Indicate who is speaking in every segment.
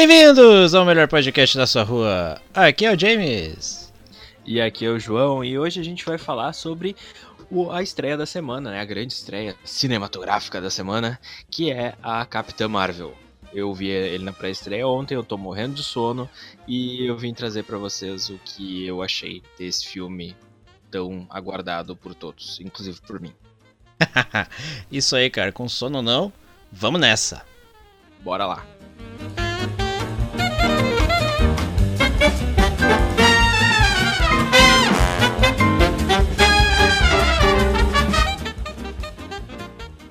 Speaker 1: Bem-vindos ao melhor podcast da sua rua. Aqui é o James.
Speaker 2: E aqui é o João, e hoje a gente vai falar sobre o- a estreia da semana, né? A grande estreia cinematográfica da semana, que é a Capitã Marvel. Eu vi ele na pré-estreia ontem, eu tô morrendo de sono e eu vim trazer pra vocês o que eu achei desse filme tão aguardado por todos, inclusive por mim.
Speaker 1: Isso aí, cara, com sono ou não, vamos nessa.
Speaker 2: Bora lá.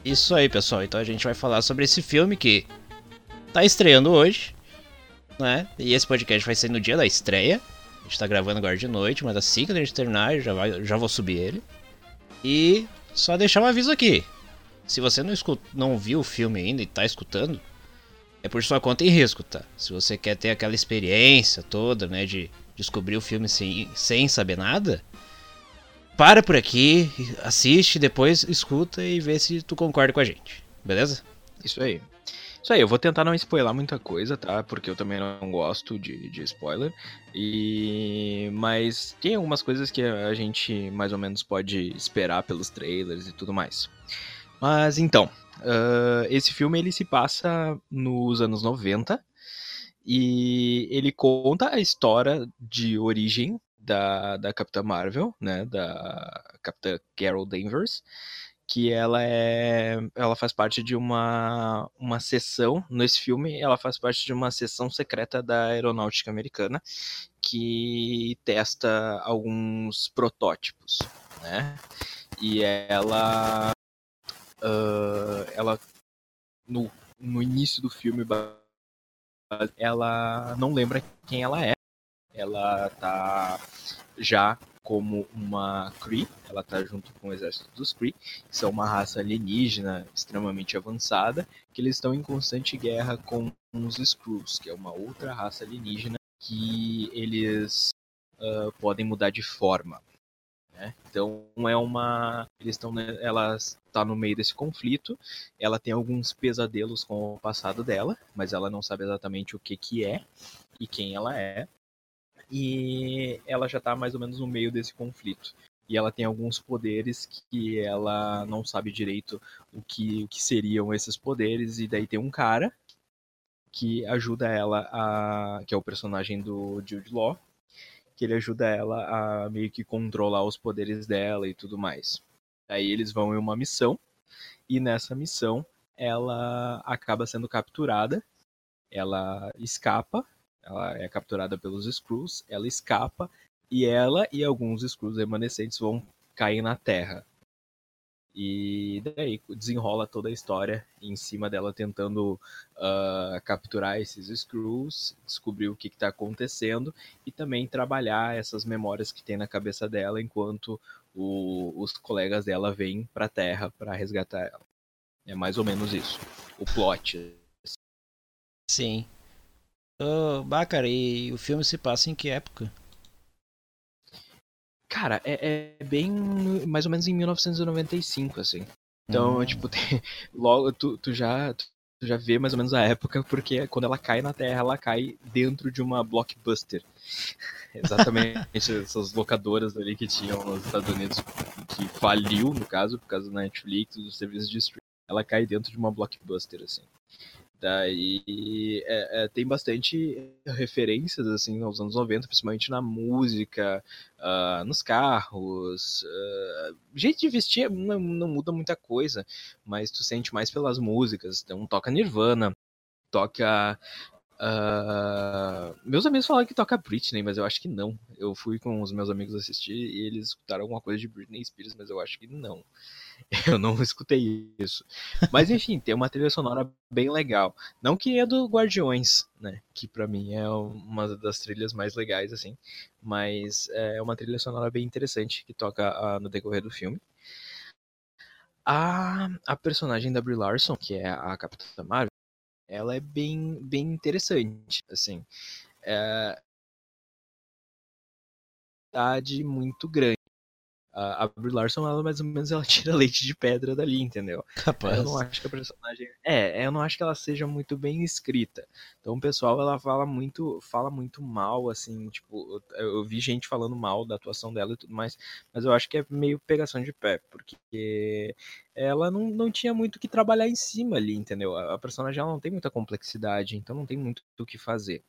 Speaker 1: Isso aí, pessoal. Então a gente vai falar sobre esse filme que tá estreando hoje, né? E esse podcast vai ser no dia da estreia. A gente tá gravando agora de noite, mas assim que a gente terminar, já, vai, já vou subir ele. E só deixar um aviso aqui. Se você não, escut, não viu o filme ainda e tá escutando, é por sua conta em risco, tá? Se você quer ter aquela experiência toda, né, de descobrir o filme sem, sem saber nada, para por aqui, assiste, depois escuta e vê se tu concorda com a gente, beleza?
Speaker 2: Isso aí. Isso aí, eu vou tentar não spoiler muita coisa, tá? Porque eu também não gosto de, de spoiler. E. Mas tem algumas coisas que a gente mais ou menos pode esperar pelos trailers e tudo mais. Mas então, uh, esse filme ele se passa nos anos 90 e ele conta a história de origem da, da Capitã Marvel, né, da Capitã Carol Danvers, que ela é, ela faz parte de uma uma seção nesse filme, ela faz parte de uma seção secreta da aeronáutica americana que testa alguns protótipos, né? E ela uh, ela no, no início do filme ela não lembra quem ela é. Ela tá já como uma Kree, ela tá junto com o exército dos Kree, que são uma raça alienígena extremamente avançada, que eles estão em constante guerra com os Skrulls, que é uma outra raça alienígena que eles uh, podem mudar de forma. Né? Então é uma, eles estão, ela está no meio desse conflito, ela tem alguns pesadelos com o passado dela, mas ela não sabe exatamente o que que é e quem ela é e ela já tá mais ou menos no meio desse conflito. E ela tem alguns poderes que ela não sabe direito o que, o que seriam esses poderes, e daí tem um cara que ajuda ela a. que é o personagem do Jude Law, que ele ajuda ela a meio que controlar os poderes dela e tudo mais. Aí eles vão em uma missão, e nessa missão ela acaba sendo capturada, ela escapa ela é capturada pelos Skrulls, ela escapa e ela e alguns Skrulls remanescentes vão cair na Terra. E daí desenrola toda a história em cima dela tentando uh, capturar esses Skrulls, descobrir o que está acontecendo e também trabalhar essas memórias que tem na cabeça dela enquanto o, os colegas dela vêm para a Terra para resgatar ela. É mais ou menos isso. O plot.
Speaker 1: Sim. Oh, bah, cara, e o filme se passa em que época?
Speaker 2: Cara, é, é, bem mais ou menos em 1995, assim. Então, hum. tipo, tem, logo tu, tu já tu, tu, já vê mais ou menos a época, porque quando ela cai na Terra, ela cai dentro de uma blockbuster. Exatamente, essas locadoras ali que tinham nos Estados Unidos, que faliu, no caso, por causa da Netflix, dos serviços de streaming. Ela cai dentro de uma blockbuster, assim. Daí é, é, tem bastante referências assim aos anos 90, principalmente na música, uh, nos carros. Uh, jeito de vestir não, não, muda muita coisa, mas tu sente mais pelas músicas. Então toca Nirvana, toca. Uh, meus amigos falaram que toca Britney, mas eu acho que não. Eu fui com os meus amigos assistir e eles escutaram alguma coisa de Britney Spears, mas eu acho que não. Eu não escutei isso. Mas enfim, tem uma trilha sonora bem legal. Não que é do Guardiões, né? Que para mim é uma das trilhas mais legais, assim. Mas é uma trilha sonora bem interessante que toca uh, no decorrer do filme. A, a personagem da Brie Larson, que é a Capitã Marvel, ela é bem, bem interessante, assim. É, muito grande a, a Brie Larson, ela mais ou menos ela tira leite de pedra dali, entendeu?
Speaker 1: Capaz.
Speaker 2: Eu não acho que a personagem. É, eu não acho que ela seja muito bem escrita. Então o pessoal ela fala muito, fala muito mal, assim, tipo, eu, eu vi gente falando mal da atuação dela e tudo mais, mas eu acho que é meio pegação de pé, porque ela não, não tinha muito o que trabalhar em cima ali, entendeu? A, a personagem ela não tem muita complexidade, então não tem muito o que fazer.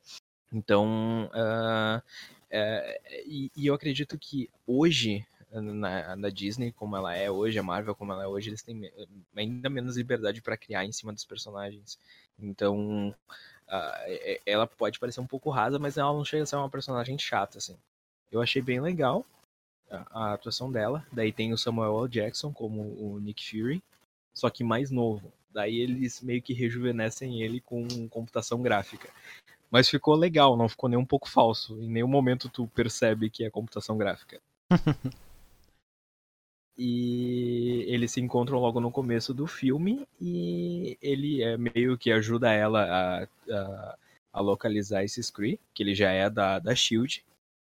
Speaker 2: Então, uh, uh, e, e eu acredito que hoje na, na, Disney como ela é hoje, a Marvel como ela é hoje, eles têm ainda menos liberdade para criar em cima dos personagens. Então, uh, ela pode parecer um pouco rasa, mas ela não chega a ser uma personagem chata, assim. Eu achei bem legal a, a atuação dela. Daí tem o Samuel L. Jackson como o Nick Fury, só que mais novo. Daí eles meio que rejuvenescem ele com computação gráfica. Mas ficou legal, não ficou nem um pouco falso. Em nenhum momento tu percebe que é computação gráfica. e eles se encontram logo no começo do filme e ele é meio que ajuda ela a, a, a localizar esse Scree, que ele já é da, da SHIELD,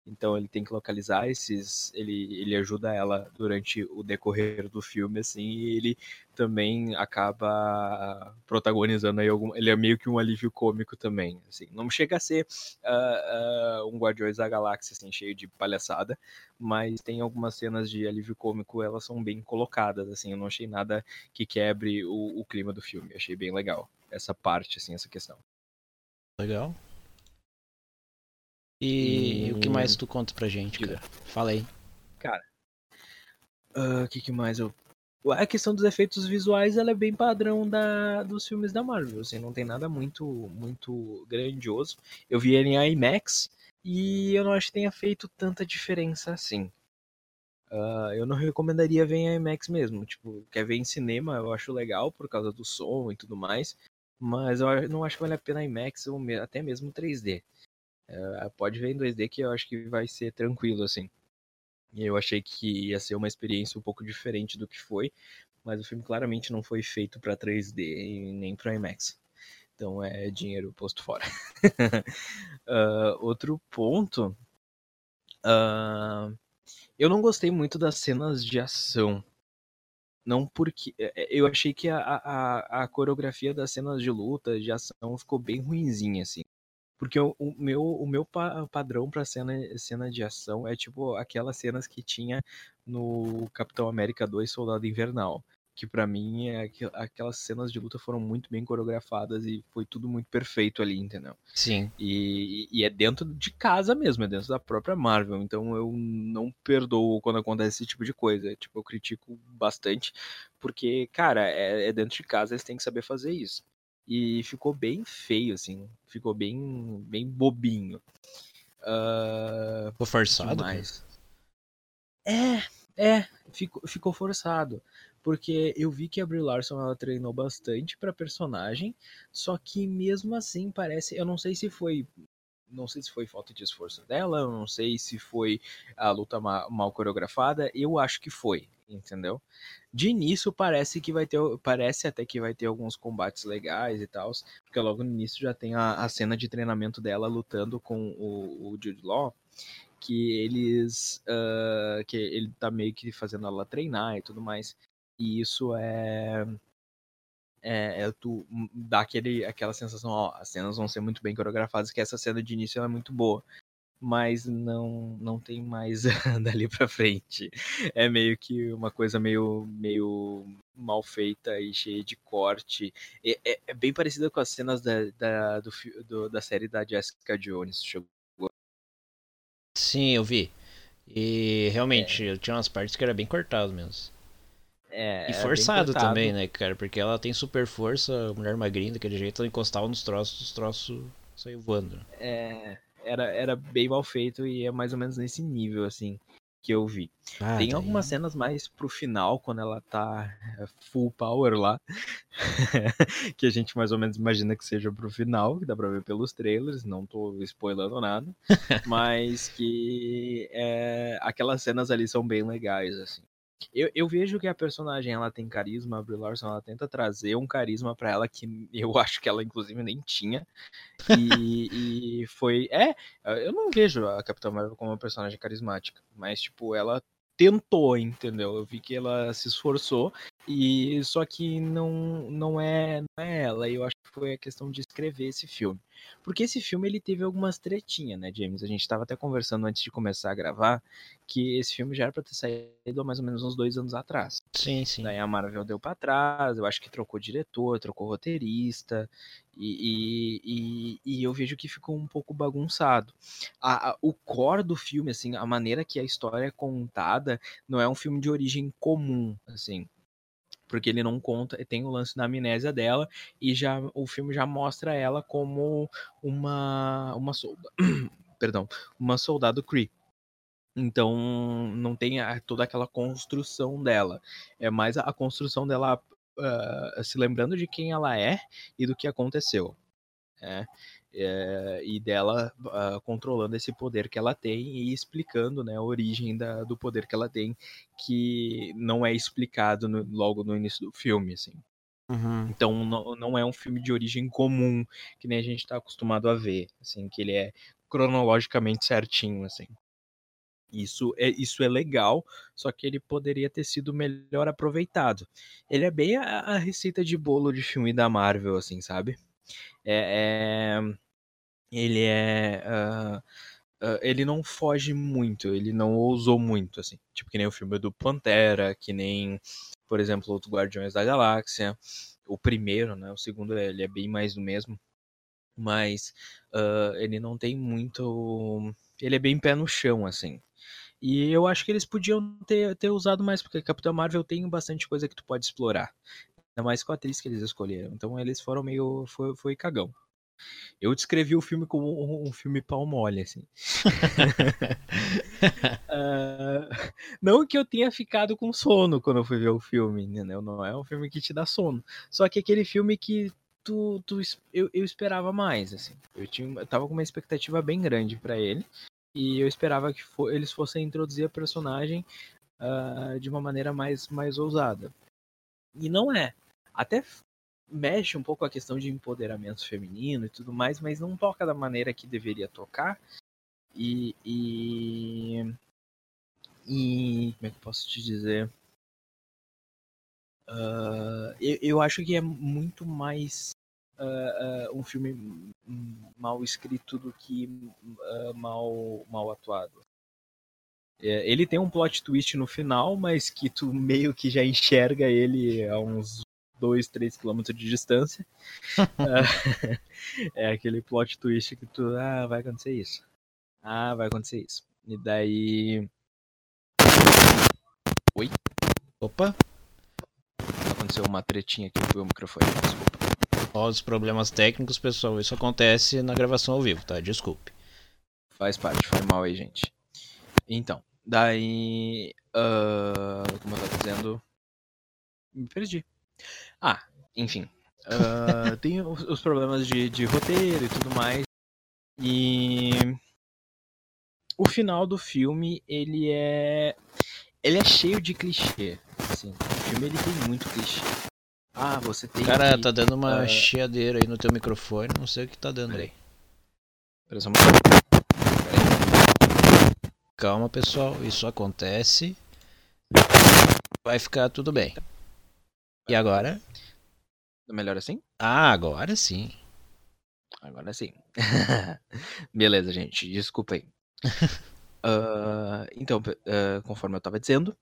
Speaker 2: então ele tem que localizar esses. Ele, ele ajuda ela durante o decorrer do filme, assim, e ele também acaba protagonizando aí algum. Ele é meio que um alívio cômico também. Assim. Não chega a ser uh, uh, um Guardiões da Galáxia, assim, cheio de palhaçada, mas tem algumas cenas de alívio cômico, elas são bem colocadas, assim. Eu não achei nada que quebre o, o clima do filme. achei bem legal essa parte, assim, essa questão.
Speaker 1: Legal. E, o que mais tu conta pra gente, cara? Fala aí.
Speaker 2: Cara, ah, o uh, que, que mais eu. A questão dos efeitos visuais ela é bem padrão da, dos filmes da Marvel, assim, não tem nada muito muito grandioso. Eu vi ele em IMAX e eu não acho que tenha feito tanta diferença assim. Uh, eu não recomendaria ver em IMAX mesmo. Tipo, quer ver em cinema, eu acho legal por causa do som e tudo mais. Mas eu não acho que vale a pena IMAX ou até mesmo 3D. Uh, pode ver em 2D que eu acho que vai ser tranquilo, assim. E eu achei que ia ser uma experiência um pouco diferente do que foi, mas o filme claramente não foi feito para 3D e nem para IMAX. Então é dinheiro posto fora. uh, outro ponto. Uh, eu não gostei muito das cenas de ação. Não porque. É, é, eu achei que a, a, a coreografia das cenas de luta, de ação, ficou bem ruinzinha, assim. Porque o, o meu, o meu pa padrão pra cena, cena de ação é tipo aquelas cenas que tinha no Capitão América 2 Soldado Invernal. Que para mim é aquelas cenas de luta foram muito bem coreografadas e foi tudo muito perfeito ali, entendeu?
Speaker 1: Sim.
Speaker 2: E, e é dentro de casa mesmo, é dentro da própria Marvel. Então eu não perdoo quando acontece esse tipo de coisa. Tipo, eu critico bastante, porque, cara, é, é dentro de casa, eles têm que saber fazer isso e ficou bem feio, assim. Ficou bem, bem bobinho. Uh,
Speaker 1: ficou forçado? Mais.
Speaker 2: É, é, ficou, ficou forçado. Porque eu vi que a Brie Larson ela treinou bastante pra personagem, só que mesmo assim parece. Eu não sei se foi não sei se foi falta de esforço dela, não sei se foi a luta mal, mal coreografada, eu acho que foi, entendeu? De início parece que vai ter, parece até que vai ter alguns combates legais e tal, porque logo no início já tem a, a cena de treinamento dela lutando com o, o Jude Law, que eles, uh, que ele tá meio que fazendo ela treinar e tudo mais, e isso é é, é, tu dá aquele, aquela sensação, ó, as cenas vão ser muito bem coreografadas, que essa cena de início é muito boa mas não não tem mais dali para frente. É meio que uma coisa meio meio mal feita e cheia de corte. É, é, é bem parecida com as cenas da, da, do, do, da série da Jessica Jones. Chegou.
Speaker 1: Sim, eu vi. E realmente, é. tinha umas partes que era bem cortado mesmo.
Speaker 2: É,
Speaker 1: e forçado também, né, cara? Porque ela tem super força, mulher magrinha daquele jeito, ela encostava nos troços, os troços saiu voando.
Speaker 2: É, era, era bem mal feito e é mais ou menos nesse nível, assim, que eu vi. Ah, Tem tá algumas aí. cenas mais pro final, quando ela tá é, full power lá, que a gente mais ou menos imagina que seja pro final, que dá pra ver pelos trailers, não tô spoilando nada, mas que é, aquelas cenas ali são bem legais, assim. Eu, eu vejo que a personagem ela tem carisma, a Brie Larson ela tenta trazer um carisma para ela que eu acho que ela inclusive nem tinha. E, e foi. É, eu não vejo a Capitã Marvel como uma personagem carismática, mas tipo, ela tentou, entendeu? Eu vi que ela se esforçou e só que não não é, não é ela. Eu acho que foi a questão de escrever esse filme. Porque esse filme ele teve algumas tretinhas, né, James? A gente estava até conversando antes de começar a gravar que esse filme já era para ter saído há mais ou menos uns dois anos atrás.
Speaker 1: Sim, sim.
Speaker 2: Daí a Marvel deu para trás, eu acho que trocou diretor, trocou roteirista, e, e, e, eu vejo que ficou um pouco bagunçado. A, a, o core do filme, assim, a maneira que a história é contada, não é um filme de origem comum, assim porque ele não conta, tem o lance da amnésia dela e já o filme já mostra ela como uma uma soldado, perdão, uma soldado Kree. Então não tem a, toda aquela construção dela. É mais a, a construção dela uh, se lembrando de quem ela é e do que aconteceu. É, é, e dela uh, controlando esse poder que ela tem e explicando né, a origem da, do poder que ela tem, que não é explicado no, logo no início do filme. Assim. Uhum. Então não, não é um filme de origem comum, que nem a gente está acostumado a ver, assim, que ele é cronologicamente certinho, assim. Isso é, isso é legal, só que ele poderia ter sido melhor aproveitado. Ele é bem a, a receita de bolo de filme da Marvel, assim, sabe? É, é ele é. Uh, uh, ele não foge muito, ele não ousou muito, assim. Tipo, que nem o filme do Pantera, que nem, por exemplo, o Guardiões da Galáxia. O primeiro, né? O segundo, ele é bem mais do mesmo. Mas uh, ele não tem muito. Ele é bem pé no chão, assim. E eu acho que eles podiam ter, ter usado mais, porque Capitão Marvel tem bastante coisa que tu pode explorar. Ainda mais com a atriz que eles escolheram. Então eles foram meio. Foi, foi cagão. Eu descrevi o filme como um, um filme pau mole, assim. uh, não que eu tenha ficado com sono quando eu fui ver o filme, entendeu? Não é um filme que te dá sono. Só que aquele filme que tu, tu eu, eu esperava mais, assim. Eu, tinha, eu tava com uma expectativa bem grande para ele. E eu esperava que for, eles fossem introduzir a personagem uh, de uma maneira mais, mais ousada. E não é. Até mexe um pouco a questão de empoderamento feminino e tudo mais, mas não toca da maneira que deveria tocar. E. E, e como é que eu posso te dizer? Uh, eu, eu acho que é muito mais uh, uh, um filme mal escrito do que mal, mal atuado. É, ele tem um plot twist no final, mas que tu meio que já enxerga ele a uns 2, 3 quilômetros de distância. é aquele plot twist que tu, ah, vai acontecer isso. Ah, vai acontecer isso. E daí. Oi?
Speaker 1: Opa!
Speaker 2: Aconteceu uma tretinha aqui com o microfone, desculpa.
Speaker 1: Ó, os problemas técnicos, pessoal. Isso acontece na gravação ao vivo, tá? Desculpe.
Speaker 2: Faz parte, foi mal aí, gente. Então, daí. Uh, como eu tava dizendo. Me perdi. Ah, enfim. Uh, tem os, os problemas de, de roteiro e tudo mais. E. O final do filme, ele é. Ele é cheio de clichê. Assim, o filme ele tem muito clichê. Ah, você tem.
Speaker 1: Cara,
Speaker 2: que,
Speaker 1: tá dando uma uh... chiadeira aí no teu microfone, não sei o que tá dando aí.
Speaker 2: Pera só
Speaker 1: Calma, pessoal, isso acontece. Vai ficar tudo bem. E agora?
Speaker 2: Melhor assim?
Speaker 1: Ah, agora sim.
Speaker 2: Agora sim. Beleza, gente. Desculpa aí. uh, então, uh, conforme eu tava dizendo,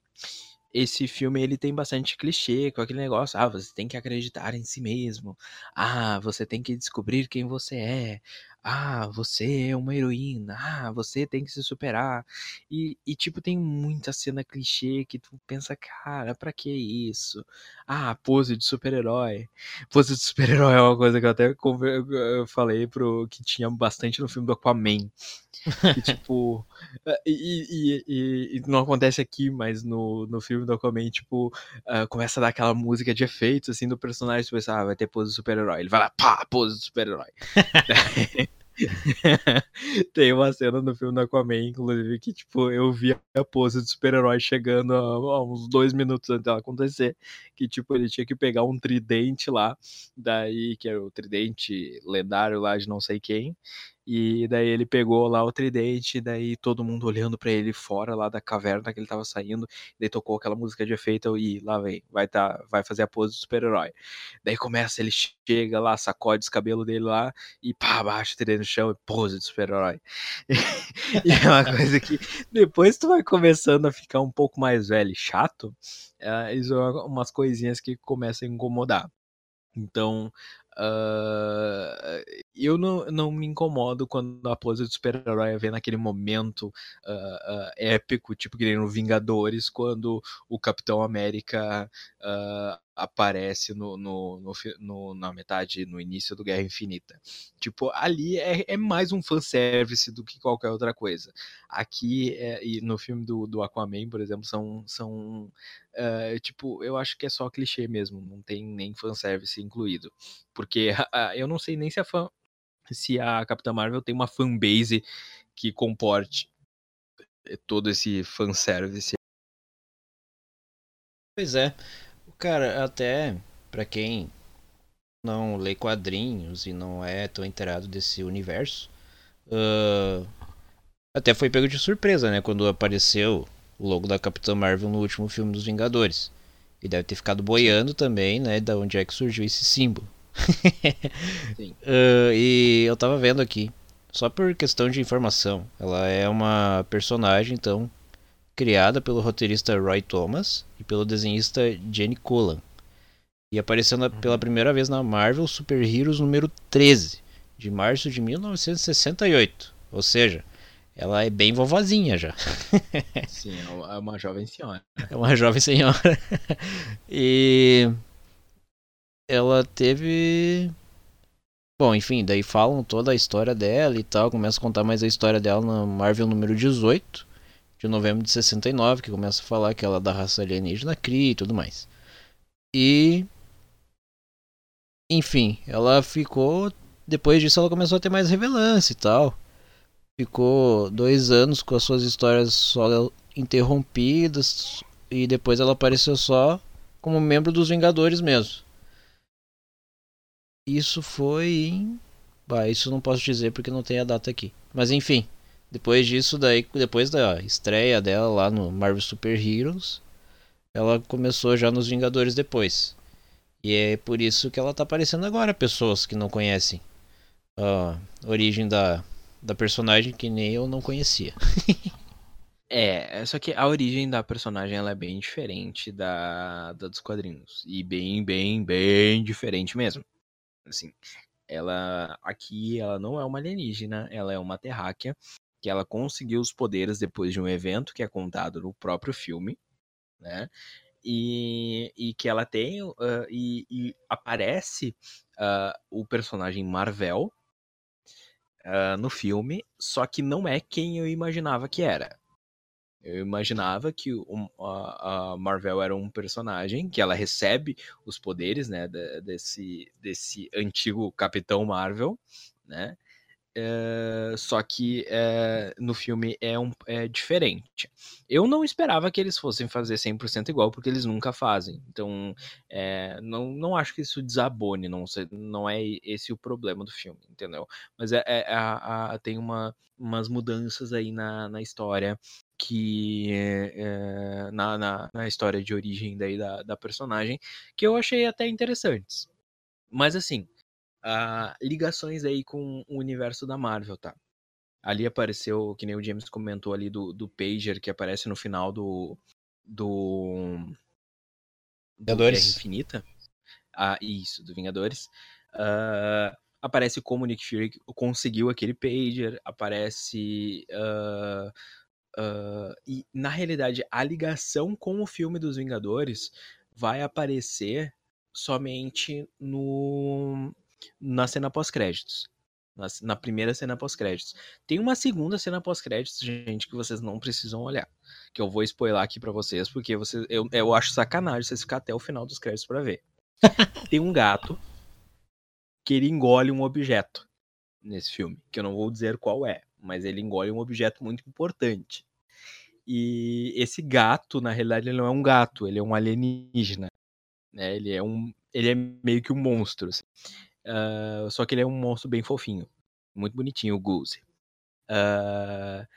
Speaker 2: esse filme ele tem bastante clichê com aquele negócio, ah, você tem que acreditar em si mesmo. Ah, você tem que descobrir quem você é. Ah, você é uma heroína. Ah, você tem que se superar. E, e tipo, tem muita cena clichê que tu pensa, cara, pra que isso? Ah, pose de super-herói. Pose de super-herói é uma coisa que eu até falei pro que tinha bastante no filme do Aquaman. Tipo, eh, e, e, e, não acontece aqui, mas no, no filme do Aquaman, tipo, uh, começa a dar aquela música de efeitos, assim, do personagem, tu pensa, ah, vai ter pose de super-herói. Ele vai lá, pá, pose de super-herói. Tem uma cena no filme do Aquaman, inclusive, que, tipo, eu vi a pose do super-herói chegando a, a, uns dois minutos antes dela acontecer. Que, tipo, ele tinha que pegar um tridente lá, daí, que era o tridente lendário lá de não sei quem. E daí ele pegou lá o tridente, daí todo mundo olhando para ele fora lá da caverna que ele tava saindo, daí tocou aquela música de efeito e lá vem, vai tá, vai fazer a pose do super-herói. Daí começa, ele chega lá, sacode os cabelos dele lá e pá, baixa o tridente no chão e pose do super-herói. e é uma coisa que depois tu vai começando a ficar um pouco mais velho e chato, é, isso é umas coisinhas que começam a incomodar. Então, Uh, eu não, não me incomodo quando a pose do super-herói vem naquele momento uh, uh, épico, tipo que nem no Vingadores, quando o Capitão América aparece no, no, no, no, na metade, no início do Guerra Infinita. Tipo, ali é, é mais um fanservice do que qualquer outra coisa. Aqui, é, e no filme do, do Aquaman, por exemplo, são, são uh, tipo, eu acho que é só clichê mesmo, não tem nem fanservice incluído. Porque uh, eu não sei nem se a, se a Capitã Marvel tem uma fanbase que comporte todo esse fanservice.
Speaker 1: Pois é. Cara, até para quem não lê quadrinhos e não é tão inteirado desse universo, uh, até foi pego de surpresa, né? Quando apareceu o logo da Capitã Marvel no último filme dos Vingadores. E deve ter ficado boiando também, né? Da onde é que surgiu esse símbolo. uh, e eu tava vendo aqui, só por questão de informação, ela é uma personagem, então, criada pelo roteirista Roy Thomas e pelo desenhista Jenny Colan. E aparecendo uhum. pela primeira vez na Marvel Super Heroes número 13, de março de 1968. Ou seja, ela é bem vovozinha já.
Speaker 2: Sim, é, é uma jovem senhora.
Speaker 1: É uma jovem senhora. E ela teve. Bom, enfim, daí falam toda a história dela e tal. Começa a contar mais a história dela na Marvel número 18 de novembro de 69, que começa a falar que ela é da raça alienígena Kree e tudo mais. E. Enfim, ela ficou. Depois disso, ela começou a ter mais relevância e tal. Ficou dois anos com as suas histórias só interrompidas. E depois ela apareceu só como membro dos Vingadores mesmo. Isso foi em. Bah, isso não posso dizer porque não tem a data aqui. Mas enfim. Depois disso, daí, depois da estreia dela lá no Marvel Super Heroes, ela começou já nos Vingadores depois. E é por isso que ela tá aparecendo agora, pessoas que não conhecem a origem da, da personagem que nem eu não conhecia.
Speaker 2: é, só que a origem da personagem ela é bem diferente da, da dos quadrinhos. E bem, bem, bem diferente mesmo. Assim, ela aqui ela não é uma alienígena, ela é uma terráquea que ela conseguiu os poderes depois de um evento que é contado no próprio filme, né? E, e que ela tem uh, e, e, aparece uh, o personagem Marvel uh, no filme, só que não é quem eu imaginava que era. Eu imaginava que o, a, a, Marvel era um personagem que ela recebe os poderes, né, desse, desse antigo Capitão Marvel, né? É, só que é, no filme é, um, é diferente. Eu não esperava que eles fossem fazer 100% igual, porque eles nunca fazem. Então, é, não, não acho que isso desabone, não, não é esse o problema do filme, entendeu? Mas é, é a, tem uma, umas mudanças aí na, na história que na, na, na, história de origem daí da, da personagem que eu achei até interessantes. Mas assim, uh, ligações aí com o universo da Marvel, tá? Ali apareceu, que nem o James comentou ali do, do Pager, que aparece no final do. do.
Speaker 1: do Vingadores. Guerra
Speaker 2: Infinita. Ah, isso, do Vingadores. Uh, aparece como o Nick Fury conseguiu aquele Pager, aparece. Uh, uh, e na realidade, a ligação com o filme dos Vingadores vai aparecer somente no na cena pós-créditos. Na, na, primeira cena pós-créditos. Tem uma segunda cena pós-créditos, gente, que vocês não precisam olhar. Que eu vou spoiler aqui para vocês, porque vocês, eu, eu acho sacanagem vocês ficar até o final dos créditos para ver. Tem um gato que ele engole um objeto nesse filme, que eu não vou dizer qual é, mas ele engole um objeto muito importante. E esse gato, na realidade, ele não é um gato, ele é um alienígena. Né? Ele é um, ele é meio que um monstro. Assim. Uh, só que ele é um monstro bem fofinho. Muito bonitinho o Goose. Uh,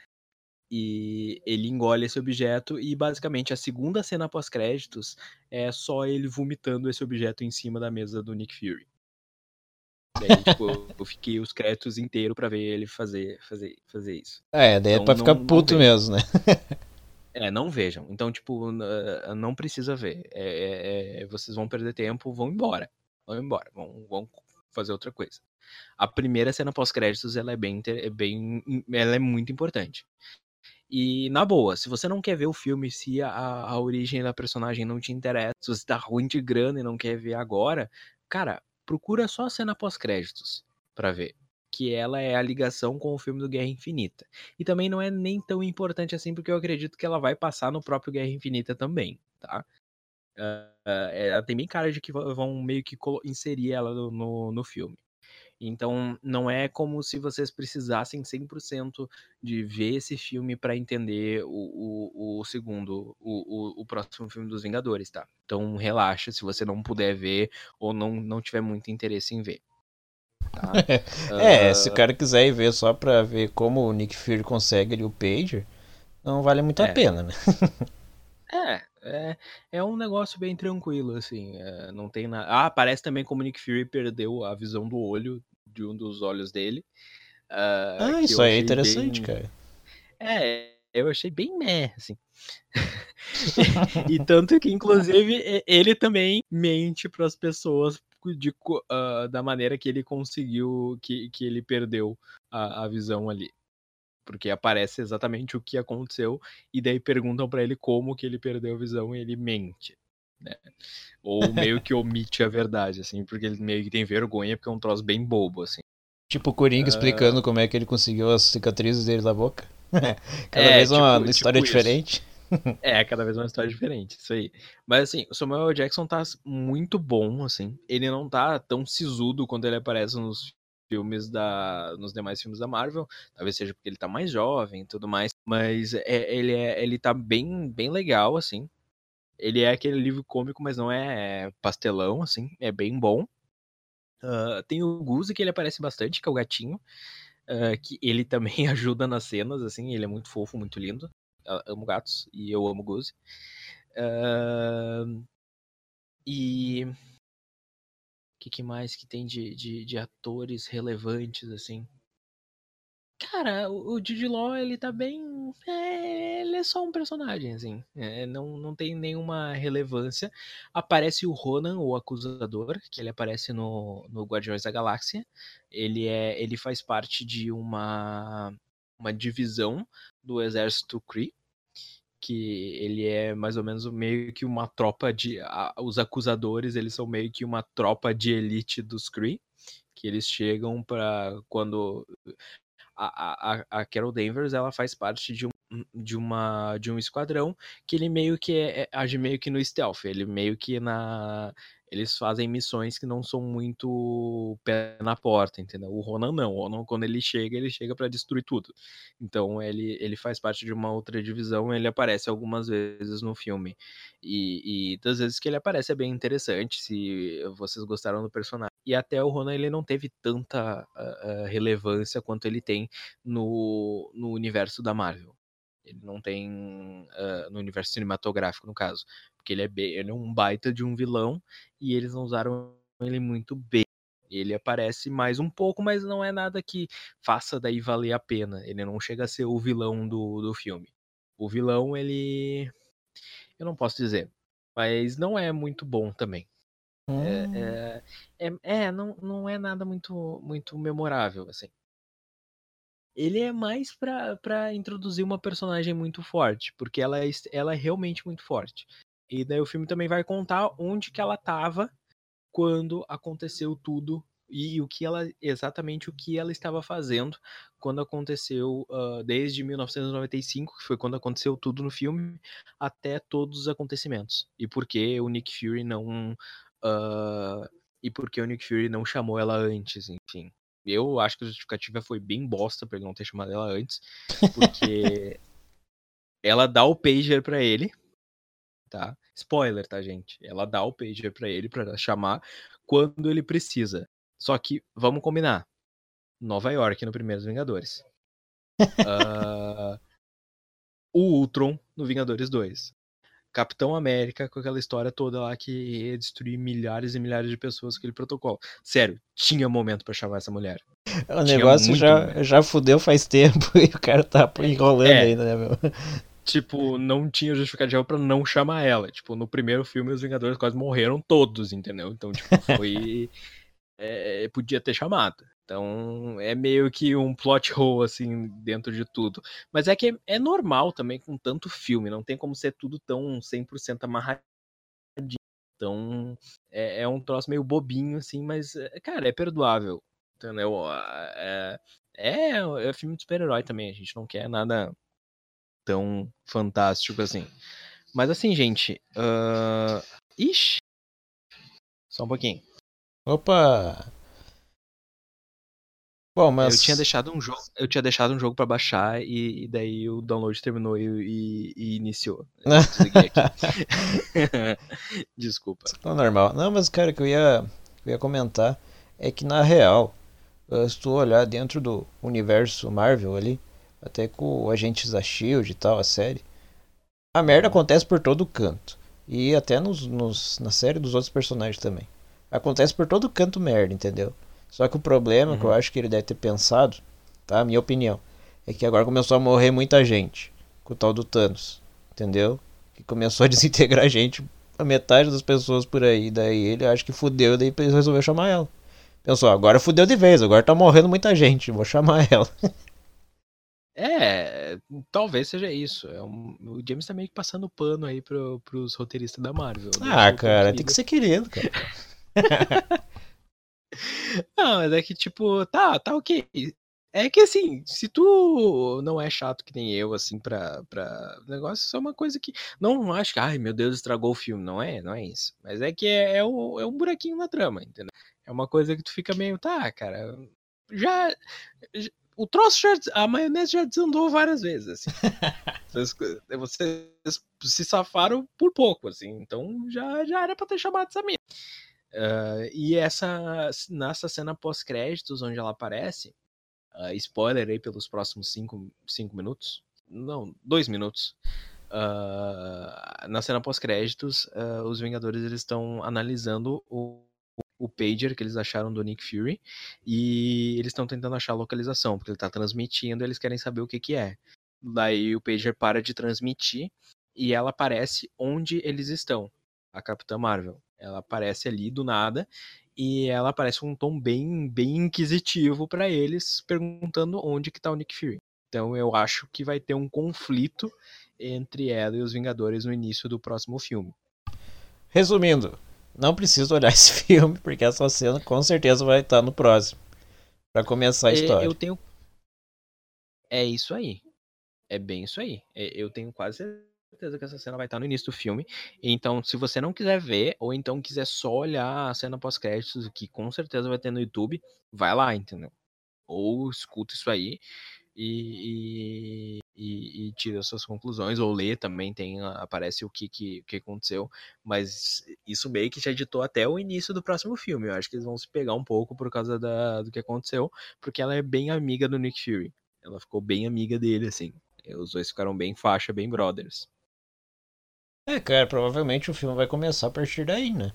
Speaker 2: e ele engole esse objeto e basicamente a segunda cena pós-créditos é só ele vomitando esse objeto em cima da mesa do Nick Fury. Daí, tipo, eu fiquei os créditos inteiros para ver ele fazer, fazer, fazer isso.
Speaker 1: É, daí então, é pra ficar não, puto não mesmo, né?
Speaker 2: é, não vejam. Então, tipo, não precisa ver. É, é, é, vocês vão perder tempo, vão embora. Vão embora, vão, vão fazer outra coisa. A primeira cena pós-créditos, ela é bem, é bem, ela é muito importante. E, na boa, se você não quer ver o filme, se a, a origem da personagem não te interessa, se você tá ruim de grana e não quer ver agora, cara, procura só a cena pós-créditos para ver. Que ela é a ligação com o filme do Guerra Infinita. E também não é nem tão importante assim, porque eu acredito que ela vai passar no próprio Guerra Infinita também, tá? Uh, ela tem bem cara de que vão meio que inserir ela no, no, filme. Então, não é como se vocês precisassem 100% de ver esse filme para entender o, o, o segundo, o, o, o, próximo filme dos Vingadores, tá? Então, relaxa se você não puder ver ou não, não tiver muito interesse em ver.
Speaker 1: Tá? é, uh... se o cara quiser ir ver só pra ver como o Nick Fury consegue ali o Pager, não vale muito é. a pena, né?
Speaker 2: é, é, é um negócio bem tranquilo, assim. É, não tem nada. Ah, parece também como o Nick Fury perdeu a visão do olho, de um dos olhos dele.
Speaker 1: Uh, ah, isso aí é interessante, bem... cara.
Speaker 2: É, eu achei bem meh, assim. e tanto que, inclusive, ele também mente para as pessoas de, uh, da maneira que ele conseguiu, que, que ele perdeu a, a visão ali porque aparece exatamente o que aconteceu e daí perguntam para ele como que ele perdeu a visão e ele mente. Né? Ou meio que omite a verdade, assim, porque ele meio que tem vergonha porque é um troço bem bobo, assim.
Speaker 1: Tipo o Coringa uh... explicando como é que ele conseguiu as cicatrizes dele na boca. cada é, vez uma tipo, história tipo diferente.
Speaker 2: é, cada vez uma história diferente, isso aí. Mas assim, o Samuel Jackson tá muito bom, assim. Ele não tá tão sisudo quando ele aparece nos filmes da nos demais filmes da Marvel, talvez seja porque ele tá mais jovem e tudo mais, mas é, ele é ele tá bem bem legal assim. Ele é aquele livro cômico, mas não é pastelão assim, é bem bom. Uh, tem o Guzi que ele aparece bastante, que é o gatinho, uh, que ele também ajuda nas cenas assim, ele é muito fofo, muito lindo. Eu amo gatos e eu amo Guzi. Uh, e que, que mais que tem de, de, de, atores relevantes, assim? Cara, o, o Jude Law, ele tá bem... É, ele é só um personagem, assim. É, não, não tem nenhuma relevância. Aparece o Ronan, o Acusador, que ele aparece no, no Guardiões da Galáxia. Ele, é, ele faz parte de uma, uma divisão do exército Kree, que ele é mais ou menos meio que uma tropa de a, os acusadores eles são meio que uma tropa de elite dos Kree que eles chegam para quando a, a, a Carol Danvers ela faz parte de um de uma de um esquadrão que ele meio que é, é, age meio que no stealth ele meio que na eles fazem missões que não são muito pé na porta, entendeu? O Ronan não. O Ronan, quando ele chega, ele chega para destruir tudo. Então ele, ele faz parte de uma outra divisão ele aparece algumas vezes no filme. E, e das vezes que ele aparece é bem interessante, se vocês gostaram do personagem. E até o Ronan ele não teve tanta uh, relevância quanto ele tem no, no universo da Marvel. Ele não tem uh, no universo cinematográfico, no caso. Porque ele é, bem, ele é um baita de um vilão e eles não usaram ele muito bem. Ele aparece mais um pouco, mas não é nada que faça daí valer a pena. Ele não chega a ser o vilão do, do filme. O vilão, ele. Eu não posso dizer. Mas não é muito bom também. Hum. É, é, é, é, não, não é nada muito, muito memorável, assim ele é mais para introduzir uma personagem muito forte, porque ela é, ela é realmente muito forte. E daí o filme também vai contar onde que ela estava quando aconteceu tudo e o que ela exatamente o que ela estava fazendo quando aconteceu uh, desde 1995 que foi quando aconteceu tudo no filme até todos os acontecimentos e por que o Nick Fury não uh, e por que o Nick Fury não chamou ela antes enfim eu acho que a justificativa foi bem bosta pra ele não ter chamado ela antes. Porque ela dá o pager para ele, tá? Spoiler, tá, gente? Ela dá o pager para ele para chamar quando ele precisa. Só que, vamos combinar. Nova York no Primeiros Vingadores. uh, o Ultron no Vingadores 2. Capitão América com aquela história toda lá que ia destruir milhares e milhares de pessoas com aquele protocolo. Sério, tinha momento para chamar essa mulher.
Speaker 1: O tinha negócio já, já fudeu faz tempo e o cara tá enrolando é, ainda, né, meu?
Speaker 2: Tipo, não tinha justificativa para não chamar ela. Tipo, no primeiro filme os Vingadores quase morreram todos, entendeu? Então, tipo, foi. é, podia ter chamado. Então é meio que um plot hole assim dentro de tudo. Mas é que é, normal também com tanto filme, não tem como ser tudo tão 100% amarradinho. Então é, é, um troço meio bobinho assim, mas é, cara, é perdoável. Entendeu? É, é, é filme de super-herói também, a gente não quer nada tão fantástico assim. Mas assim, gente. Uh... Ixi! Só um pouquinho.
Speaker 1: Opa! Bom, mas...
Speaker 2: Eu tinha deixado um jogo, eu tinha deixado um jogo para baixar e, e, daí o download terminou e, e, e iniciou. Desculpa.
Speaker 1: Tá normal. Não, mas cara, que eu ia, eu ia comentar é que na real, se tu olhar dentro do universo Marvel ali, até com Agentes da Shield e tal, a série, a merda acontece por todo canto. E até nos, nos, na série dos outros personagens também. Acontece por todo canto merda, entendeu? Só que o problema uhum. que eu uhum. acho que ele deve ter pensado, tá? Minha opinião, é que agora começou a morrer muita gente com o tal do Thanos, entendeu? Que começou a desintegrar a gente, a metade das pessoas por aí. Daí ele acho que fudeu, daí resolveu chamar ela. Pensou, agora fudeu de vez, agora tá morrendo muita gente, vou chamar ela.
Speaker 2: É, talvez seja isso. É um, o James tá meio que passando pano aí pro, pros roteiristas da Marvel.
Speaker 1: Né? Ah, cara, tem que ser querido, cara.
Speaker 2: Não, mas é que, tipo, tá, tá ok. É que assim, se tu não é chato que nem eu, assim, pra, pra negócio, isso é uma coisa que. Não acho que, ai meu Deus, estragou o filme. Não é, não é isso. Mas é que é, é, o, é um buraquinho na trama, entendeu? É uma coisa que tu fica meio, tá, cara. Já. já o troço já. A maionese já desandou várias vezes, assim. vocês, vocês se safaram por pouco, assim. Então já, já era pra ter chamado essa mina. Uh, e essa nessa cena pós-créditos, onde ela aparece, uh, spoiler aí pelos próximos 5 minutos, não, 2 minutos. Uh, na cena pós-créditos, os Vingadores eles estão analisando o, o pager que eles acharam do Nick Fury e eles estão tentando achar a localização, porque ele está transmitindo eles querem saber o que, que é. Daí o pager para de transmitir e ela aparece onde eles estão, a Capitã Marvel. Ela aparece ali do nada e ela aparece com um tom bem, bem inquisitivo para eles, perguntando onde que tá o Nick Fury. Então eu acho que vai ter um conflito entre ela e os Vingadores no início do próximo filme.
Speaker 1: Resumindo, não preciso olhar esse filme porque essa cena com certeza vai estar no próximo para começar a é, história.
Speaker 2: Eu tenho É isso aí. É bem isso aí. É, eu tenho quase certeza certeza que essa cena vai estar no início do filme. Então, se você não quiser ver, ou então quiser só olhar a cena pós-créditos, que com certeza vai ter no YouTube, vai lá, entendeu? Ou escuta isso aí e, e, e, tira suas conclusões, ou lê também, tem, aparece o que, que, que aconteceu. Mas isso meio que já editou até o início do próximo filme. Eu acho que eles vão se pegar um pouco por causa da, do que aconteceu, porque ela é bem amiga do Nick Fury. Ela ficou bem amiga dele, assim. Os dois ficaram bem faixa, bem brothers.
Speaker 1: É, cara, provavelmente o filme vai começar a partir daí, né?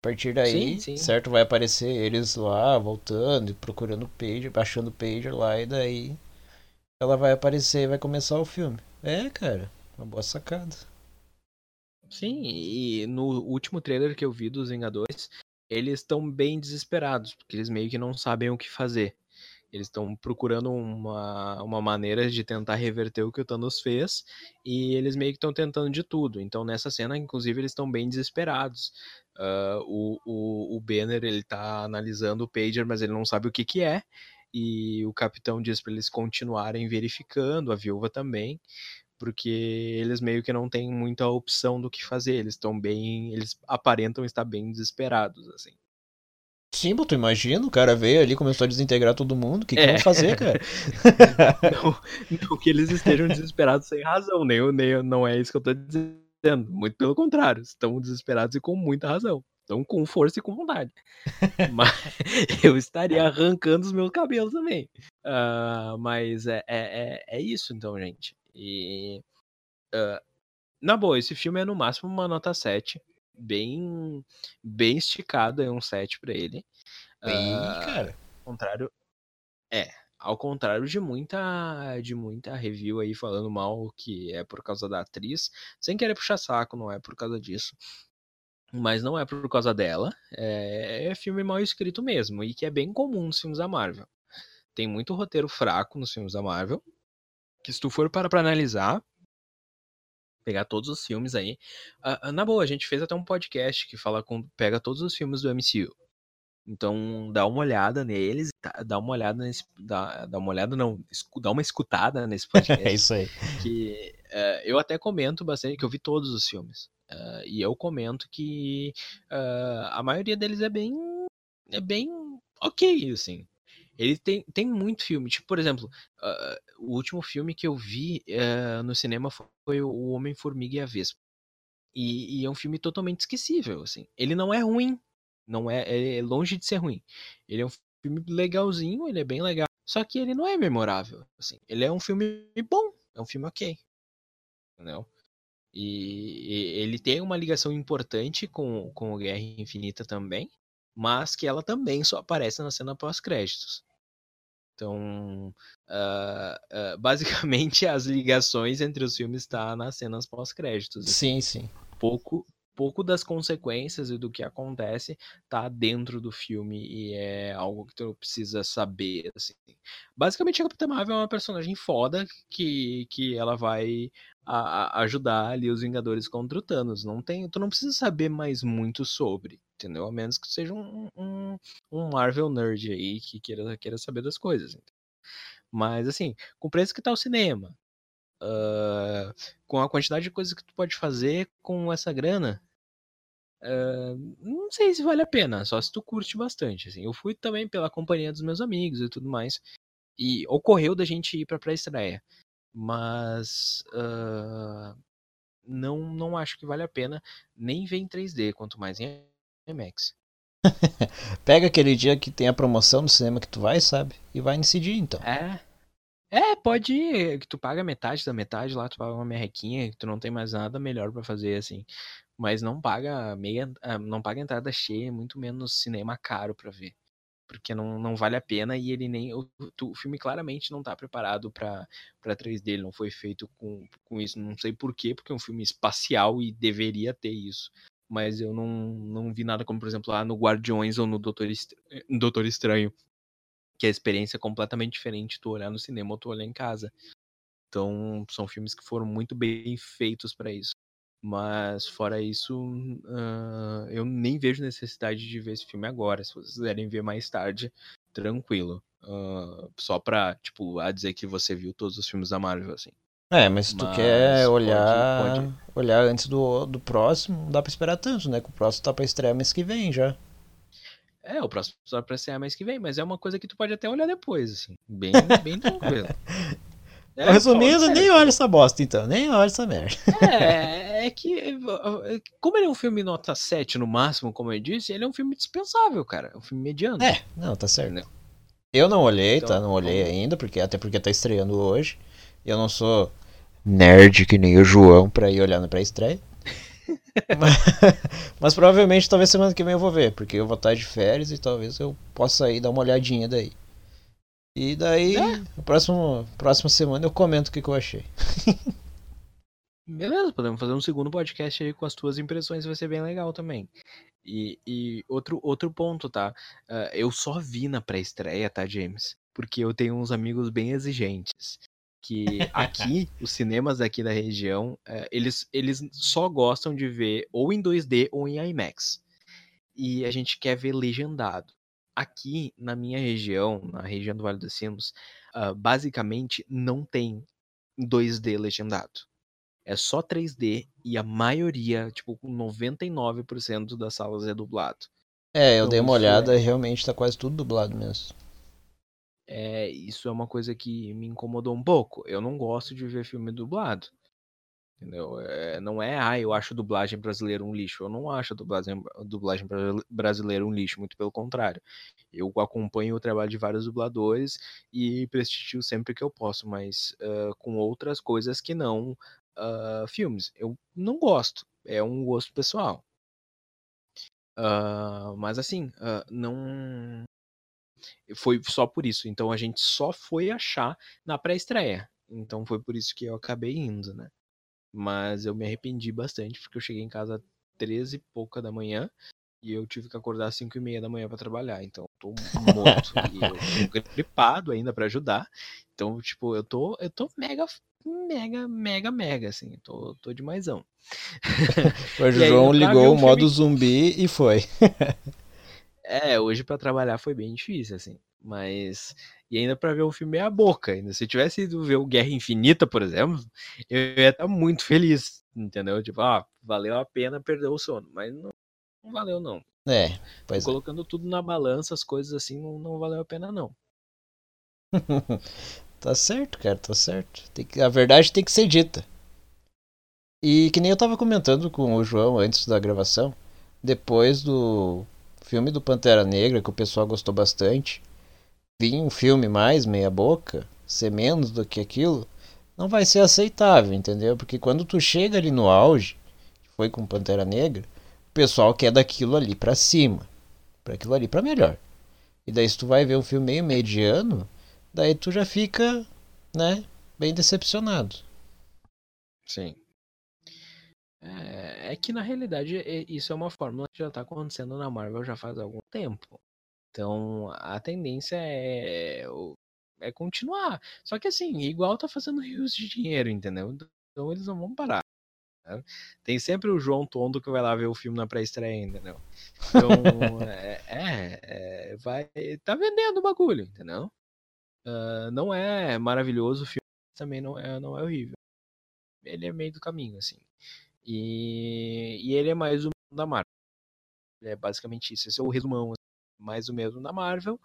Speaker 1: A partir daí, sim, sim. certo, vai aparecer eles lá voltando, procurando o pager, baixando o pager lá, e daí ela vai aparecer e vai começar o filme. É, cara, uma boa sacada.
Speaker 2: Sim, e no último trailer que eu vi dos Vingadores, eles estão bem desesperados, porque eles meio que não sabem o que fazer. Eles estão procurando uma, uma maneira de tentar reverter o que o Thanos fez e eles meio que estão tentando de tudo. Então nessa cena, inclusive, eles estão bem desesperados. Uh, o, o, o Banner ele tá analisando o pager, mas ele não sabe o que que é. E o capitão diz para eles continuarem verificando, a viúva também, porque eles meio que não têm muita opção do que fazer. Eles estão bem, eles aparentam estar bem desesperados assim.
Speaker 1: Sim, tu imagina, o cara veio ali, começou a desintegrar todo mundo, o que, que é. vão fazer, cara?
Speaker 2: não, não, que eles estejam desesperados sem razão, nem, nem não é isso que eu tô dizendo, muito pelo contrário, estão desesperados e com muita razão. Então, com força e com vontade. mas eu estaria arrancando os meus cabelos também. Uh, mas é, é, é, é, isso, então, gente. E. Uh, na boa, esse filme é no máximo uma nota 7. Bem, bem esticado, é um 7 pra ele.
Speaker 1: Bem, uh, cara.
Speaker 2: Ao contrário. É, ao contrário de muita de muita review aí falando mal que é por causa da atriz, sem querer puxar saco, não é por causa disso. Mas não é por causa dela, é, é filme mal escrito mesmo, e que é bem comum nos filmes da Marvel. Tem muito roteiro fraco nos filmes da Marvel, que se tu for para pra analisar, pegar todos os filmes aí. Uh, na boa, a gente fez até um podcast que fala com. pega todos os filmes do MCU. Então dá uma olhada neles, tá, dá uma olhada nesse. Dá, dá uma olhada, não, dá uma escutada nesse podcast.
Speaker 1: é isso aí.
Speaker 2: Que uh, eu até comento bastante, que eu vi todos os filmes. Uh, e eu comento que uh, a maioria deles é bem. é bem ok, assim. Ele tem, tem muito filme. Tipo, por exemplo, o último filme que eu vi no cinema foi O Homem-Formiga e a Vespa. E, e, é um filme totalmente esquecível, assim. Ele não é ruim, não é, é longe de ser ruim. Ele é um filme legalzinho, ele é bem legal. Só que ele não é memorável. Assim. Ele é um filme bom, é um filme ok. Entendeu? E, e ele tem uma ligação importante com, com o Guerra Infinita também, mas que ela também só aparece na cena pós-créditos. Então, uh, uh, basicamente, as ligações entre os filmes estão tá nas cenas pós-créditos.
Speaker 1: Assim. Sim, sim.
Speaker 2: Pouco, pouco das consequências e do que acontece tá dentro do filme e é algo que tu precisa saber, assim. Basicamente, a Capitã Marvel é uma personagem foda que, que ela vai a, a ajudar ali os Vingadores contra o Thanos. Não tem, tu não precisa saber mais muito sobre, entendeu? A menos que seja um, um, um Marvel nerd aí que queira, queira saber das coisas. Mas, assim, com o preço que tá o cinema, Uh, com a quantidade de coisas que tu pode fazer com essa grana, Uh, não sei se vale a pena, só se tu curte bastante. Assim. Eu fui também pela companhia dos meus amigos e tudo mais. E ocorreu da gente ir pra pré-estreia. Mas uh, não, não acho que vale a pena nem ver em 3D, quanto mais em IMAX.
Speaker 1: Pega aquele dia que tem a promoção no cinema que tu vai, sabe? E vai nesse dia então.
Speaker 2: É. É, pode ir, que tu paga metade da metade lá, tu paga uma merrequinha, que tu não tem mais nada melhor para fazer, assim mas não paga meia, ah, não paga entrada cheia, muito menos cinema caro para ver. Porque não, não vale a pena e ele nem. O, o filme claramente não tá preparado para 3D, ele não foi feito com, com isso. Não sei porquê, porque é um filme espacial e deveria ter isso. Mas eu não, não vi nada como, por exemplo, lá no Guardiões ou no Doutor, Doutor Estranho. Que a experiência é completamente diferente tu olhar no cinema ou tu olhar em casa. Então, são filmes que foram muito bem feitos para isso. Mas fora isso, uh, eu nem vejo necessidade de ver esse filme agora. Se vocês quiserem ver mais tarde, tranquilo. Uh, só pra, tipo, a dizer que você viu todos os filmes da Marvel, assim.
Speaker 1: É, mas se tu mas quer olhar, pode, pode... olhar antes do, do próximo, não dá pra esperar tanto, né? Que o próximo tá pra estrear mês que vem já.
Speaker 2: É, o próximo tá pra estrear mês que vem, mas é uma coisa que tu pode até olhar depois, assim. Bem, bem tranquilo.
Speaker 1: É, Resumindo, nem olha essa bosta, então. Nem olha essa merda.
Speaker 2: É, é que. É, como ele é um filme nota 7 no máximo, como eu disse, ele é um filme dispensável, cara. É um filme mediano.
Speaker 1: É, não, tá certo. Entendeu? Eu não olhei, então, tá? Não olhei ainda, porque até porque tá estreando hoje. Eu não sou nerd que nem o João pra ir olhando pra estreia. mas, mas, provavelmente talvez semana que vem eu vou ver, porque eu vou estar de férias e talvez eu possa ir dar uma olhadinha daí. E daí, é. próximo, próxima semana eu comento o que, que eu achei.
Speaker 2: Beleza, podemos fazer um segundo podcast aí com as tuas impressões, vai ser bem legal também. E, e outro, outro ponto, tá? Uh, eu só vi na pré-estreia, tá, James? Porque eu tenho uns amigos bem exigentes. Que aqui, os cinemas daqui da região, uh, eles, eles só gostam de ver ou em 2D ou em IMAX. E a gente quer ver legendado aqui na minha região, na região do Vale dos Sinos, uh, basicamente não tem 2D legendado. É só 3D e a maioria, tipo, 99% das salas é dublado.
Speaker 1: É, eu então, dei uma olhada é... e realmente tá quase tudo dublado mesmo.
Speaker 2: É, isso é uma coisa que me incomodou um pouco. Eu não gosto de ver filme dublado. Entendeu? É, não é, ah, eu acho dublagem brasileira um lixo. Eu não acho dublagem, dublagem brasileira um lixo, muito pelo contrário. Eu acompanho o trabalho de vários dubladores e prestigio sempre que eu posso, mas uh, com outras coisas que não uh, filmes. Eu não gosto, é um gosto pessoal. Uh, mas assim, não. Foi só por isso. Então a gente só foi achar na pré-estreia. Então foi por isso que eu acabei indo, né? Mas eu me arrependi bastante, porque eu cheguei em casa às 13 e pouca da manhã e eu tive que acordar às 5 e meia da manhã para trabalhar. Então eu tô morto. e eu tô gripado ainda para ajudar. Então, tipo, eu tô, eu tô mega, mega, mega, mega, assim. Tô, tô maisão
Speaker 1: o João ligou o modo filme... zumbi e foi.
Speaker 2: é, hoje para trabalhar foi bem difícil, assim. Mas e ainda para ver um filme meia boca. Ainda se eu tivesse ido ver o Guerra Infinita, por exemplo, eu ia estar muito feliz, entendeu? Tipo, ah, valeu a pena perder o sono, mas não, não valeu não.
Speaker 1: É, pois
Speaker 2: é. Colocando
Speaker 1: é.
Speaker 2: tudo na balança, as coisas assim não, não valeu a pena não.
Speaker 1: tá certo, cara, tá certo. Tem que, a verdade tem que ser dita. E que nem eu tava comentando com o João antes da gravação, depois do filme do Pantera Negra, que o pessoal gostou bastante, vir um filme mais meia boca, ser menos do que aquilo, não vai ser aceitável, entendeu? Porque quando tu chega ali no auge, foi com Pantera Negra, o pessoal quer daquilo ali para cima, para aquilo ali para melhor. E daí se tu vai ver um filme meio mediano, daí tu já fica, né, bem decepcionado.
Speaker 2: Sim. É, é que na realidade isso é uma fórmula que já tá acontecendo na Marvel já faz algum tempo. Então a tendência é, é continuar. Só que assim, igual tá fazendo rios de dinheiro, entendeu? Então eles não vão parar. Né? Tem sempre o João Tondo que vai lá ver o filme na pré-estreia, entendeu? Então, é, é, é, vai, tá vendendo o bagulho, entendeu? Uh, não é maravilhoso o filme, também não é, não é horrível. Ele é meio do caminho, assim. E, e ele é mais o da Marvel. É basicamente isso. Esse é o resumão mais o mesmo da Marvel,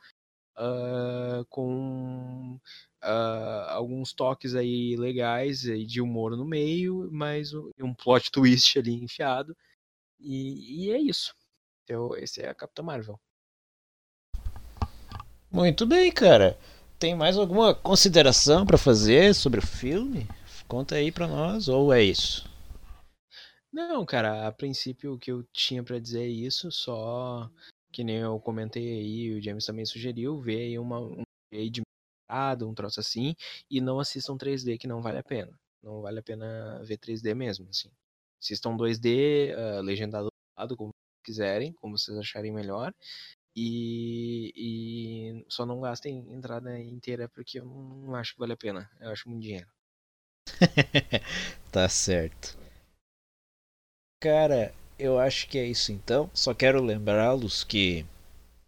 Speaker 2: uh, com uh, alguns toques aí legais de humor no meio, mas um plot twist ali enfiado. E, e é isso. Então, esse é a Capitã Marvel.
Speaker 1: Muito bem, cara. Tem mais alguma consideração para fazer sobre o filme? Conta aí para nós, ou é isso?
Speaker 2: Não, cara, a princípio o que eu tinha para dizer é isso, só que nem eu comentei aí, o James também sugeriu, ver aí uma, um de mercado, um troço assim, e não assistam 3D que não vale a pena. Não vale a pena ver 3D mesmo, assim. Assistam 2D, uh, legendado como quiserem, como vocês acharem melhor. E, e, só não gastem entrada inteira porque eu não acho que vale a pena. Eu acho muito dinheiro.
Speaker 1: tá certo. Cara, eu acho que é isso então. Só quero lembrá-los que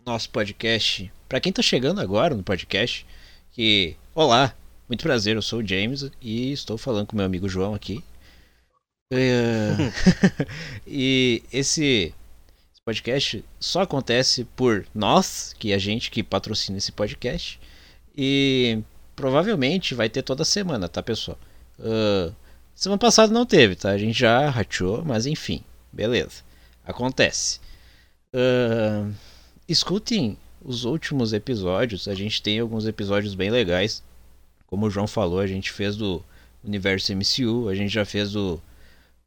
Speaker 1: nosso podcast, para quem tá chegando agora no podcast, que olá, muito prazer, eu sou o James e estou falando com meu amigo João aqui. Uh... e esse podcast só acontece por nós, que é a gente que patrocina esse podcast. E provavelmente vai ter toda semana, tá, pessoal? Uh, semana passada não teve, tá? A gente já rachou, mas enfim. Beleza. Acontece. Uh, escutem os últimos episódios. A gente tem alguns episódios bem legais. Como o João falou, a gente fez do universo MCU. A gente já fez do,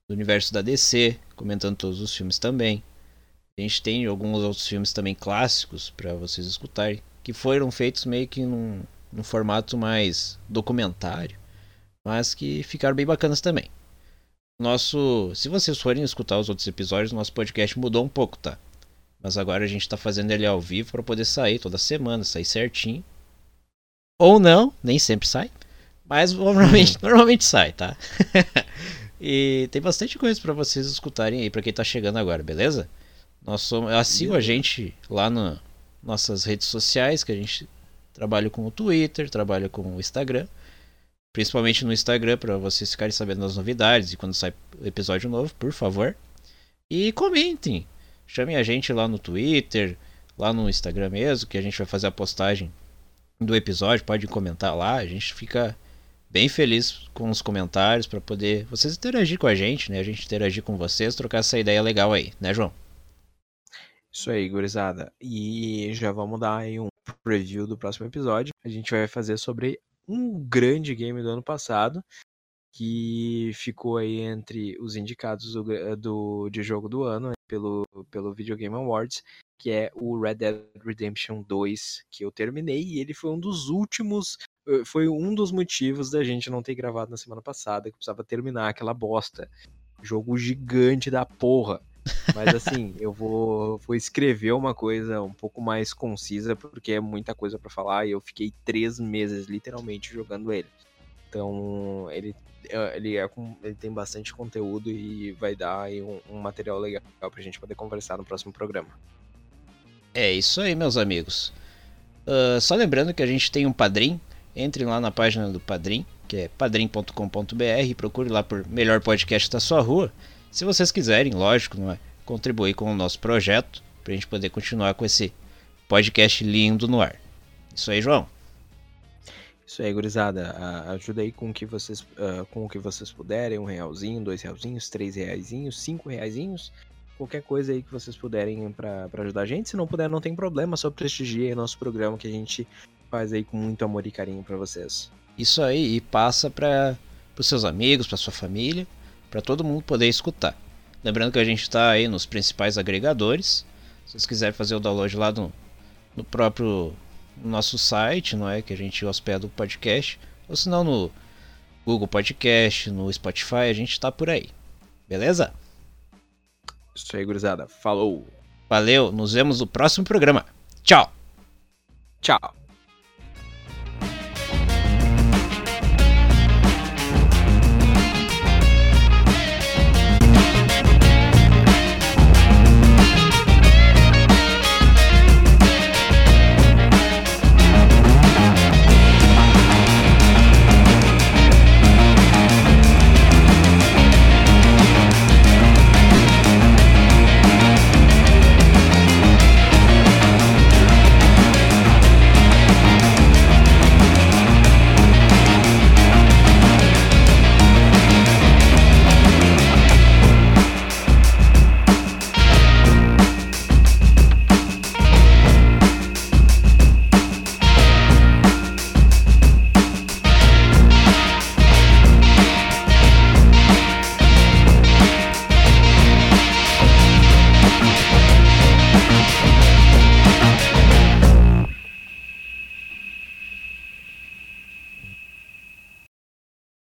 Speaker 1: do universo da DC, comentando todos os filmes também. A gente tem alguns outros filmes também clássicos para vocês escutarem. Que foram feitos meio que num, num formato mais documentário. Mas que ficaram bem bacanas também. Nosso, se vocês forem escutar os outros episódios, nosso podcast mudou um pouco, tá? Mas agora a gente tá fazendo ele ao vivo para poder sair toda semana, sair certinho. Ou não, nem sempre sai, mas normalmente, normalmente sai, tá? e tem bastante coisa para vocês escutarem aí para quem tá chegando agora, beleza? Nós somos, siga a gente lá nas nossas redes sociais, que a gente trabalha com o Twitter, trabalha com o Instagram principalmente no Instagram, para vocês ficarem sabendo das novidades e quando sai episódio novo, por favor. E comentem. Chamem a gente lá no Twitter, lá no Instagram mesmo, que a gente vai fazer a postagem do episódio. Pode comentar lá, a gente fica bem feliz com os comentários para poder vocês interagir com a gente, né? A gente interagir com vocês, trocar essa ideia legal aí, né, João?
Speaker 2: Isso aí, gurizada. E já vamos dar aí um preview do próximo episódio. A gente vai fazer sobre um grande game do ano passado, que ficou aí entre os indicados do, do, de jogo do ano pelo, pelo Video Game Awards, que é o Red Dead Redemption 2, que eu terminei, e ele foi um dos últimos. Eh, foi um dos motivos da gente não ter gravado na semana passada, que precisava terminar aquela bosta. Jogo gigante da porra. Mas assim, eu vou, vou escrever uma coisa um pouco mais concisa, porque é muita coisa para falar, e eu fiquei três meses literalmente jogando ele. Então, ele, é, ele, é, ele tem bastante conteúdo e vai dar um, um material legal pra gente poder conversar no próximo programa.
Speaker 1: É isso aí, meus amigos. Uh, só lembrando que a gente tem um padrim. Entrem lá na página do Padrim, que é padrim.com.br. Procure lá por Melhor Podcast da Sua Rua. Se vocês quiserem, lógico, não é? contribuir com o nosso projeto, para a gente poder continuar com esse podcast lindo no ar. Isso aí, João.
Speaker 2: Isso aí, gurizada. Ajuda aí com o que vocês, uh, com o que vocês puderem, um realzinho, dois realzinhos, três reaisinhos, cinco reaisinhos qualquer coisa aí que vocês puderem para ajudar a gente. Se não puder, não tem problema, só prestigie nosso programa que a gente faz aí com muito amor e carinho para vocês.
Speaker 1: Isso aí, e passa para os seus amigos, para sua família, para todo mundo poder escutar. Lembrando que a gente está aí nos principais agregadores. Se vocês quiserem fazer o download lá no, no próprio no nosso site, não é? Que a gente hospeda o podcast. Ou se não no Google Podcast, no Spotify, a gente está por aí. Beleza?
Speaker 2: Isso aí, gurizada. Falou.
Speaker 1: Valeu, nos vemos no próximo programa. Tchau.
Speaker 2: Tchau.